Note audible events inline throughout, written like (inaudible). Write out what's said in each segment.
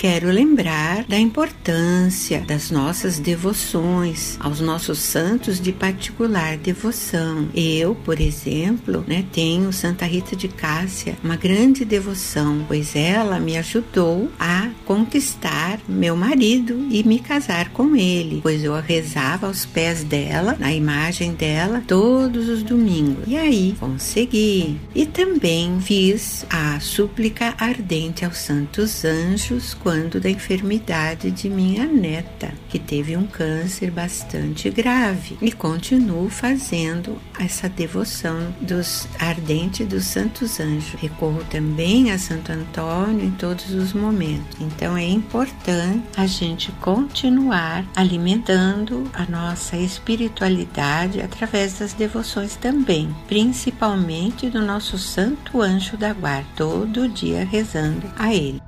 Quero lembrar da importância das nossas devoções aos nossos santos de particular devoção. Eu, por exemplo, né, tenho Santa Rita de Cássia, uma grande devoção, pois ela me ajudou a conquistar meu marido e me casar com ele, pois eu rezava aos pés dela, na imagem dela, todos os domingos. E aí consegui. E também fiz a súplica ardente aos santos anjos quando da enfermidade de minha neta, que teve um câncer bastante grave, e continuo fazendo essa devoção dos ardentes dos santos anjos. Recorro também a Santo Antônio em todos os momentos. Então é importante a gente continuar alimentando a nossa espiritualidade através das devoções também, principalmente do nosso santo anjo da guarda, todo dia rezando a ele.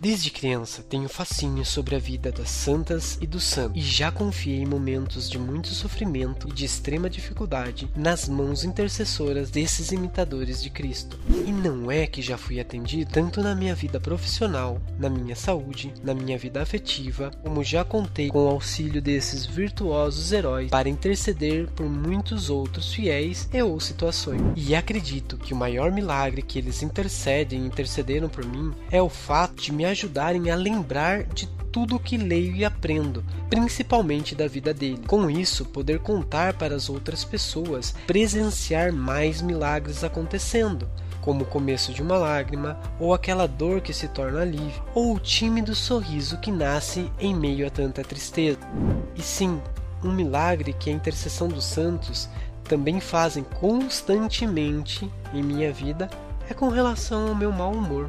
Desde criança tenho fascínio sobre a vida das santas e dos santos, e já confiei momentos de muito sofrimento e de extrema dificuldade nas mãos intercessoras desses imitadores de Cristo. E não é que já fui atendido tanto na minha vida profissional, na minha saúde, na minha vida afetiva, como já contei com o auxílio desses virtuosos heróis para interceder por muitos outros fiéis e ou situações. E acredito que o maior milagre que eles intercedem e intercederam por mim é o fato de me ajudarem a lembrar de tudo o que leio e aprendo, principalmente da vida dele. Com isso, poder contar para as outras pessoas, presenciar mais milagres acontecendo, como o começo de uma lágrima, ou aquela dor que se torna alívio, ou o tímido sorriso que nasce em meio a tanta tristeza. E sim, um milagre que a intercessão dos santos também fazem constantemente em minha vida é com relação ao meu mau humor.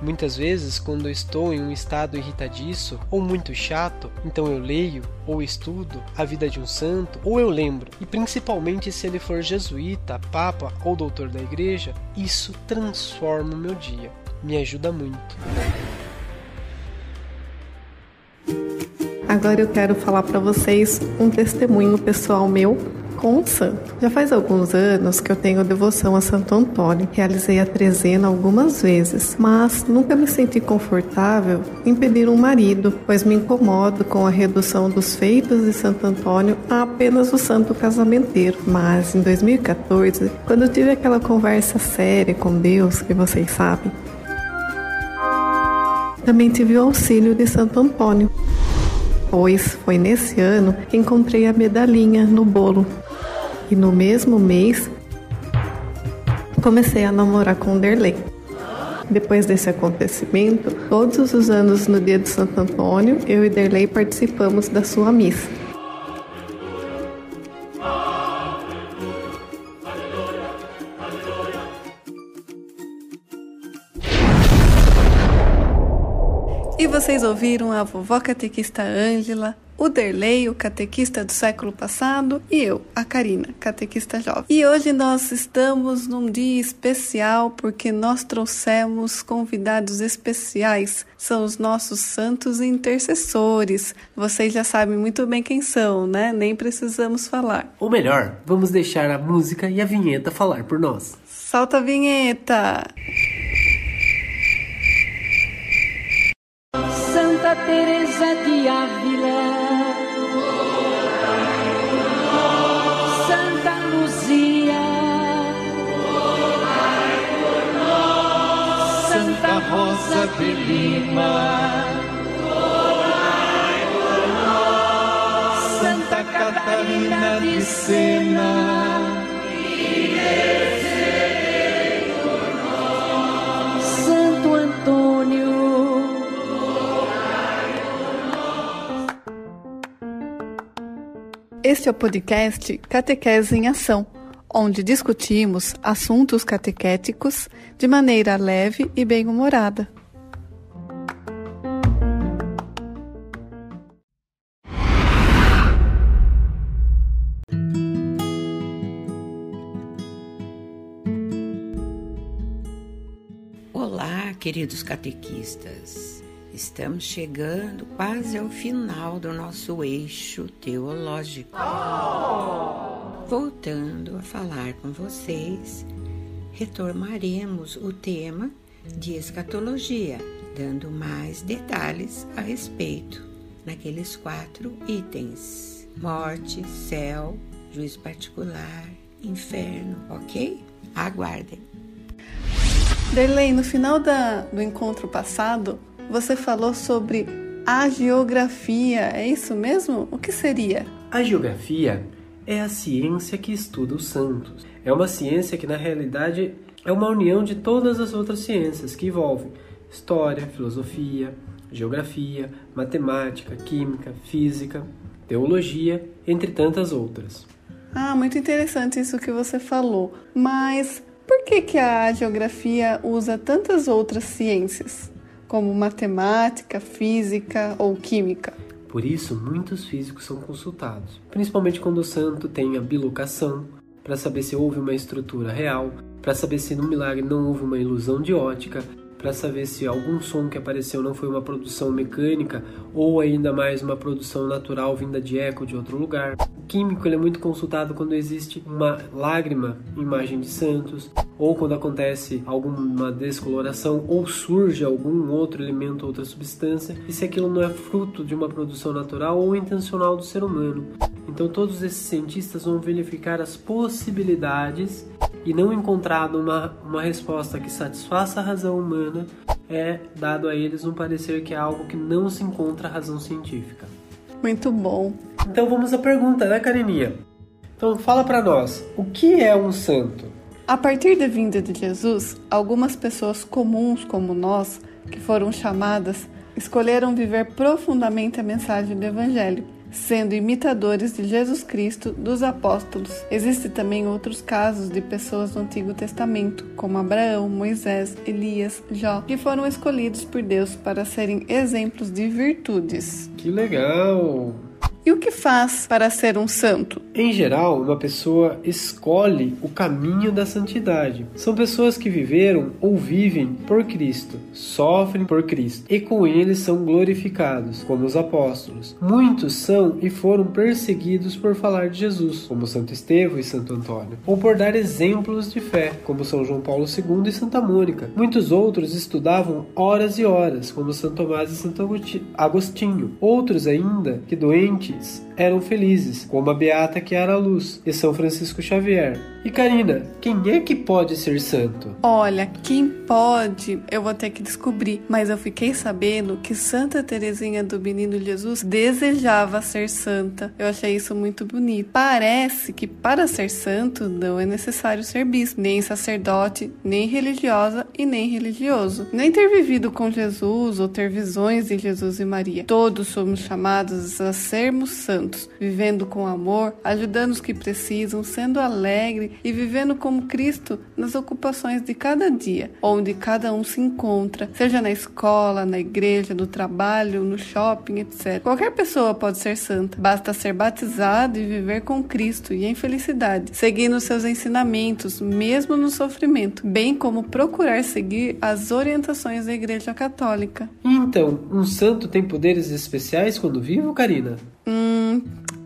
Muitas vezes, quando estou em um estado irritadiço ou muito chato, então eu leio ou estudo a vida de um santo, ou eu lembro, e principalmente se ele for jesuíta, papa ou doutor da igreja, isso transforma o meu dia. Me ajuda muito. Agora eu quero falar para vocês um testemunho pessoal meu com o santo. Já faz alguns anos que eu tenho devoção a Santo Antônio. Realizei a trezena algumas vezes, mas nunca me senti confortável em pedir um marido, pois me incomodo com a redução dos feitos de Santo Antônio a apenas o santo casamenteiro. Mas em 2014, quando tive aquela conversa séria com Deus, que vocês sabem, também tive o auxílio de Santo Antônio pois foi nesse ano que encontrei a medalhinha no bolo e no mesmo mês comecei a namorar com Derlei. Depois desse acontecimento, todos os anos no dia de Santo Antônio, eu e Derlei participamos da sua missa. E vocês ouviram a vovó catequista Ângela o Derlei, o catequista do século passado, e eu, a Karina, catequista jovem. E hoje nós estamos num dia especial porque nós trouxemos convidados especiais. São os nossos santos intercessores. Vocês já sabem muito bem quem são, né? Nem precisamos falar. Ou melhor, vamos deixar a música e a vinheta falar por nós. Solta a vinheta! Santa Teresa de Ávila De Lima. Santa Catarina de Sena. Santo Antônio. Este é o podcast Catequese em Ação, onde discutimos assuntos catequéticos de maneira leve e bem-humorada. Queridos catequistas. Estamos chegando quase ao final do nosso eixo teológico. Voltando a falar com vocês, retomaremos o tema de escatologia, dando mais detalhes a respeito naqueles quatro itens: morte, céu, juízo particular, inferno, ok? Aguardem. Derlei, no final da, do encontro passado, você falou sobre a geografia, é isso mesmo? O que seria? A geografia é a ciência que estuda os santos. É uma ciência que, na realidade, é uma união de todas as outras ciências que envolvem história, filosofia, geografia, matemática, química, física, teologia, entre tantas outras. Ah, muito interessante isso que você falou. Mas por que, que a geografia usa tantas outras ciências, como matemática, física ou química? Por isso, muitos físicos são consultados, principalmente quando o santo tem a bilocação, para saber se houve uma estrutura real, para saber se no milagre não houve uma ilusão de ótica, para saber se algum som que apareceu não foi uma produção mecânica ou ainda mais uma produção natural vinda de eco de outro lugar. Químico ele é muito consultado quando existe uma lágrima em imagem de santos, ou quando acontece alguma descoloração, ou surge algum outro elemento, outra substância, e se aquilo não é fruto de uma produção natural ou intencional do ser humano. Então todos esses cientistas vão verificar as possibilidades e não encontrado uma, uma resposta que satisfaça a razão humana, é dado a eles um parecer que é algo que não se encontra razão científica. Muito bom. Então vamos à pergunta, né, Karininha? Então fala para nós, o que é um santo? A partir da vinda de Jesus, algumas pessoas comuns como nós, que foram chamadas, escolheram viver profundamente a mensagem do Evangelho sendo imitadores de Jesus Cristo dos apóstolos. Existem também outros casos de pessoas do Antigo Testamento, como Abraão, Moisés, Elias, Jó, que foram escolhidos por Deus para serem exemplos de virtudes. Que legal! E o que faz para ser um santo? Em geral, uma pessoa escolhe o caminho da santidade. São pessoas que viveram ou vivem por Cristo, sofrem por Cristo e com ele são glorificados, como os apóstolos. Muitos são e foram perseguidos por falar de Jesus, como Santo Estevão e Santo Antônio, ou por dar exemplos de fé, como São João Paulo II e Santa Mônica. Muitos outros estudavam horas e horas, como Santo Tomás e Santo Agostinho. Outros ainda, que doentes ouvintes eram felizes, como a Beata que era a luz, e São Francisco Xavier. E Karina, quem é que pode ser santo? Olha, quem pode, eu vou ter que descobrir, mas eu fiquei sabendo que Santa Teresinha do Menino Jesus desejava ser santa. Eu achei isso muito bonito. Parece que para ser santo não é necessário ser bispo, nem sacerdote, nem religiosa e nem religioso, nem ter vivido com Jesus ou ter visões de Jesus e Maria. Todos somos chamados a sermos santos, vivendo com amor, ajudando os que precisam, sendo alegre e vivendo como Cristo nas ocupações de cada dia, onde cada um se encontra, seja na escola, na igreja, no trabalho, no shopping, etc. Qualquer pessoa pode ser santa, basta ser batizado e viver com Cristo e em felicidade, seguindo seus ensinamentos, mesmo no sofrimento, bem como procurar seguir as orientações da Igreja Católica. Então, um santo tem poderes especiais quando vivo, Karina? Hum,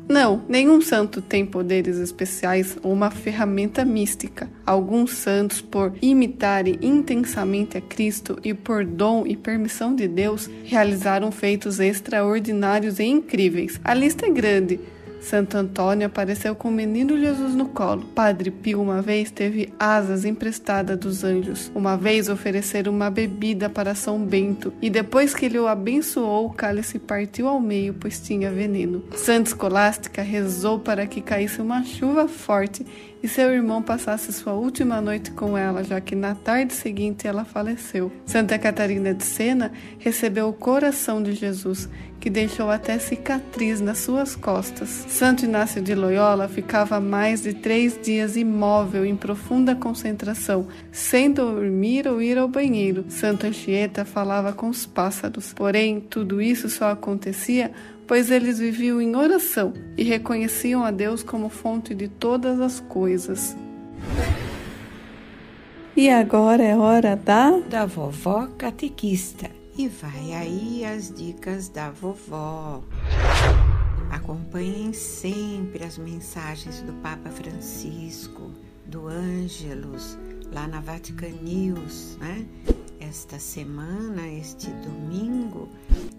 não, nenhum santo tem poderes especiais ou uma ferramenta mística. Alguns santos, por imitarem intensamente a Cristo e por dom e permissão de Deus, realizaram feitos extraordinários e incríveis. A lista é grande. Santo Antônio apareceu com o menino Jesus no colo. Padre Pio uma vez teve asas emprestadas dos anjos. Uma vez ofereceram uma bebida para São Bento e depois que ele o abençoou, o cálice partiu ao meio, pois tinha veneno. Santa Escolástica rezou para que caísse uma chuva forte e seu irmão passasse sua última noite com ela, já que na tarde seguinte ela faleceu. Santa Catarina de Sena recebeu o coração de Jesus, que deixou até cicatriz nas suas costas. Santo Inácio de Loyola ficava mais de três dias imóvel em profunda concentração, sem dormir ou ir ao banheiro. Santo Anchieta falava com os pássaros. Porém, tudo isso só acontecia pois eles viviam em oração e reconheciam a Deus como fonte de todas as coisas. E agora é hora da da vovó catequista. E vai aí as dicas da vovó. Acompanhem sempre as mensagens do Papa Francisco, do Ângelus, lá na Vatican News, né? esta semana, este domingo,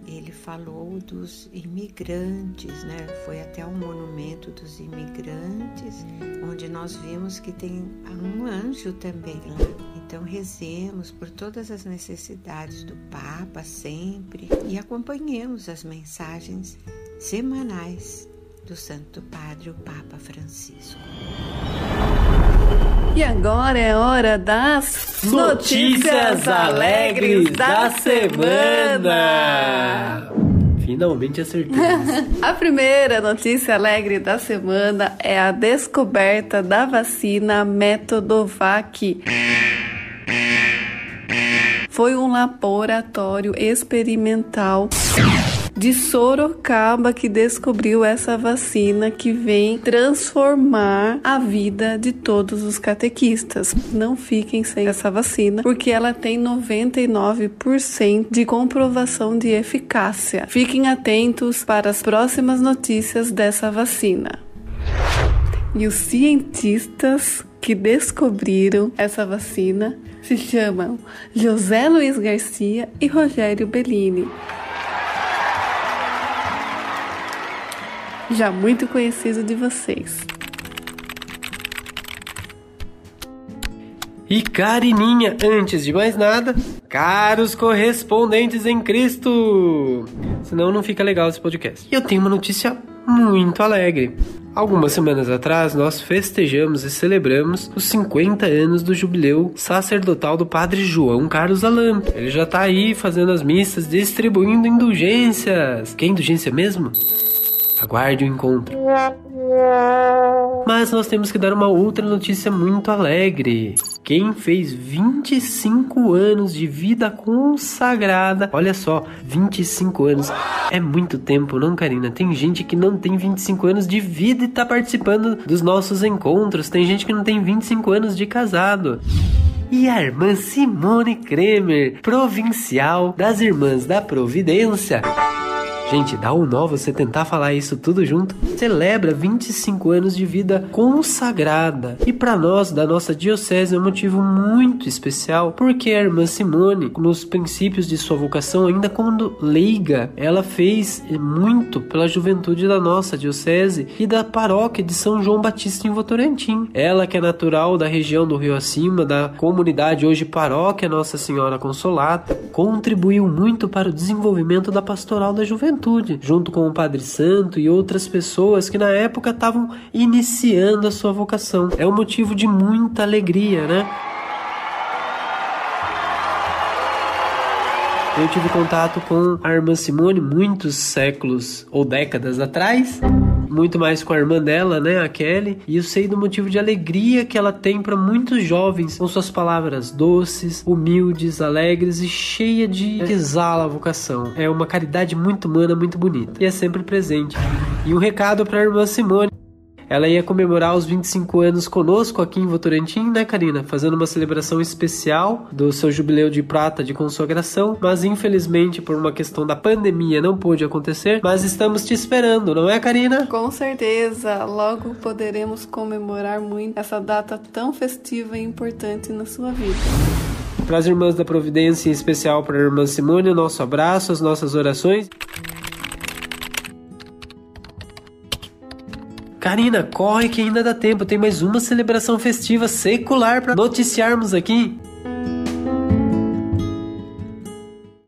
ele falou dos imigrantes, né? Foi até o monumento dos imigrantes, onde nós vimos que tem um anjo também lá. Então rezemos por todas as necessidades do Papa sempre e acompanhemos as mensagens semanais do Santo Padre, o Papa Francisco. E agora é hora das notícias, alegres da, semana. Finalmente acertei. (laughs) a primeira notícia alegre da semana é a descoberta da vacina Metodovac. Foi um laboratório experimental de Sorocaba que descobriu essa vacina que vem transformar a vida de todos os catequistas. Não fiquem sem essa vacina, porque ela tem 99% de comprovação de eficácia. Fiquem atentos para as próximas notícias dessa vacina. E os cientistas que descobriram essa vacina se chamam José Luiz Garcia e Rogério Bellini. já muito conhecido de vocês. E Carininha, antes de mais nada, caros correspondentes em Cristo! Senão não fica legal esse podcast. E eu tenho uma notícia muito alegre. Algumas semanas atrás, nós festejamos e celebramos os 50 anos do jubileu sacerdotal do Padre João Carlos Alam. Ele já tá aí fazendo as missas, distribuindo indulgências. Que indulgência mesmo? Aguarde o encontro. Mas nós temos que dar uma outra notícia muito alegre. Quem fez 25 anos de vida consagrada, olha só, 25 anos é muito tempo, não, Karina? Tem gente que não tem 25 anos de vida e tá participando dos nossos encontros. Tem gente que não tem 25 anos de casado e a irmã Simone Kremer, provincial das Irmãs da Providência. Gente, dá um nó você tentar falar isso tudo junto. Celebra 25 anos de vida consagrada. E para nós, da nossa diocese, é um motivo muito especial, porque a irmã Simone, nos princípios de sua vocação, ainda quando leiga, ela fez muito pela juventude da nossa diocese e da paróquia de São João Batista em Votorantim. Ela que é natural da região do Rio Acima, da comunidade hoje paróquia Nossa Senhora Consolata, contribuiu muito para o desenvolvimento da pastoral da juventude juventude, junto com o Padre Santo e outras pessoas que na época estavam iniciando a sua vocação. É um motivo de muita alegria, né? Eu tive contato com a irmã Simone muitos séculos ou décadas atrás muito mais com a irmã dela, né, a Kelly, e eu sei do motivo de alegria que ela tem para muitos jovens, com suas palavras doces, humildes, alegres e cheia de exala a vocação. É uma caridade muito humana, muito bonita e é sempre presente. E um recado para a irmã Simone. Ela ia comemorar os 25 anos conosco aqui em Votorantim, né, Karina? Fazendo uma celebração especial do seu jubileu de prata de consagração, mas infelizmente por uma questão da pandemia não pôde acontecer. Mas estamos te esperando, não é, Karina? Com certeza, logo poderemos comemorar muito essa data tão festiva e importante na sua vida. Para as irmãs da Providência, em especial para a irmã Simone, o nosso abraço, as nossas orações. Karina, corre que ainda dá tempo. Tem mais uma celebração festiva secular para noticiarmos aqui.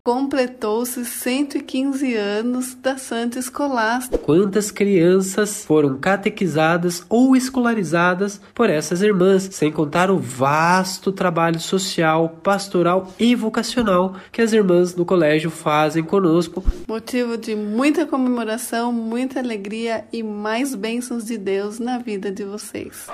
Completou-se 115 anos da Santa Escolástica. Quantas crianças foram catequizadas ou escolarizadas por essas irmãs, sem contar o vasto trabalho social, pastoral e vocacional que as irmãs do colégio fazem conosco. Motivo de muita comemoração, muita alegria e mais bênçãos de Deus na vida de vocês.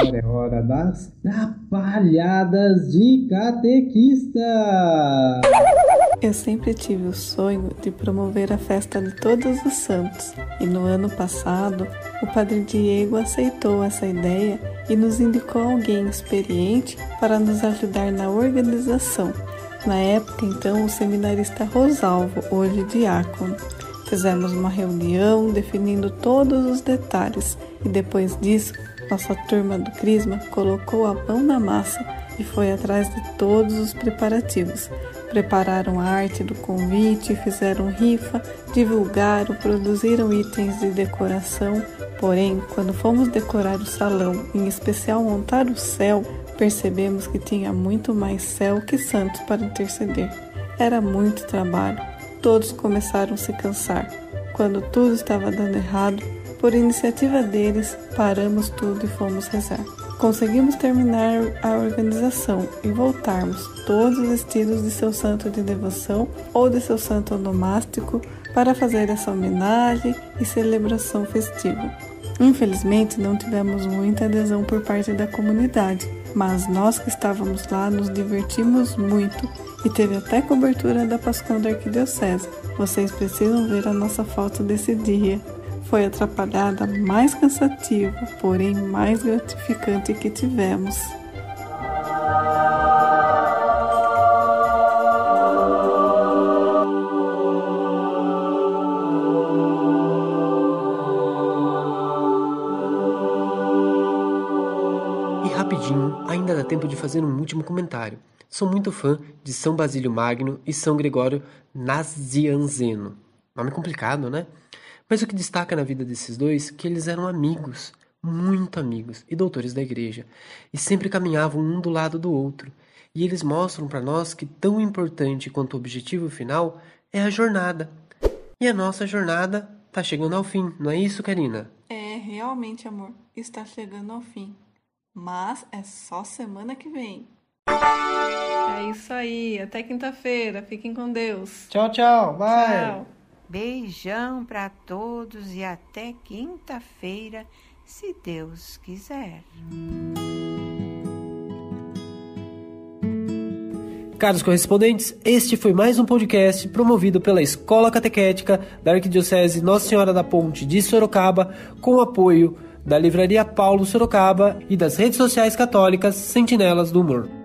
Agora é hora das trapalhadas de catequista. Eu sempre tive o sonho de promover a festa de todos os santos, e no ano passado o Padre Diego aceitou essa ideia e nos indicou alguém experiente para nos ajudar na organização. Na época, então, o seminarista Rosalvo, hoje diácono. Fizemos uma reunião definindo todos os detalhes e depois disso, nossa turma do Crisma colocou a mão na massa e foi atrás de todos os preparativos. Prepararam a arte do convite, fizeram rifa, divulgaram, produziram itens de decoração. Porém, quando fomos decorar o salão, em especial montar o céu, percebemos que tinha muito mais céu que santos para interceder. Era muito trabalho. Todos começaram a se cansar. Quando tudo estava dando errado, por iniciativa deles, paramos tudo e fomos rezar. Conseguimos terminar a organização e voltarmos todos vestidos de seu santo de devoção ou de seu santo onomástico para fazer essa homenagem e celebração festiva. Infelizmente, não tivemos muita adesão por parte da comunidade, mas nós que estávamos lá nos divertimos muito e teve até cobertura da Pascão da Arquidiocese. Vocês precisam ver a nossa foto desse dia foi a atrapalhada mais cansativa, porém mais gratificante que tivemos. E rapidinho, ainda dá tempo de fazer um último comentário. Sou muito fã de São Basílio Magno e São Gregório Nazianzeno. Nome complicado, né? Mas o que destaca na vida desses dois é que eles eram amigos, muito amigos e doutores da igreja, e sempre caminhavam um do lado do outro. E eles mostram para nós que tão importante quanto o objetivo final é a jornada. E a nossa jornada está chegando ao fim, não é isso, Karina? É, realmente, amor, está chegando ao fim. Mas é só semana que vem. É isso aí, até quinta-feira. Fiquem com Deus. Tchau, tchau. Bye. Tchau. Beijão para todos e até quinta-feira, se Deus quiser. Caros correspondentes, este foi mais um podcast promovido pela Escola Catequética da Arquidiocese Nossa Senhora da Ponte de Sorocaba, com apoio da Livraria Paulo Sorocaba e das redes sociais católicas Sentinelas do Humor.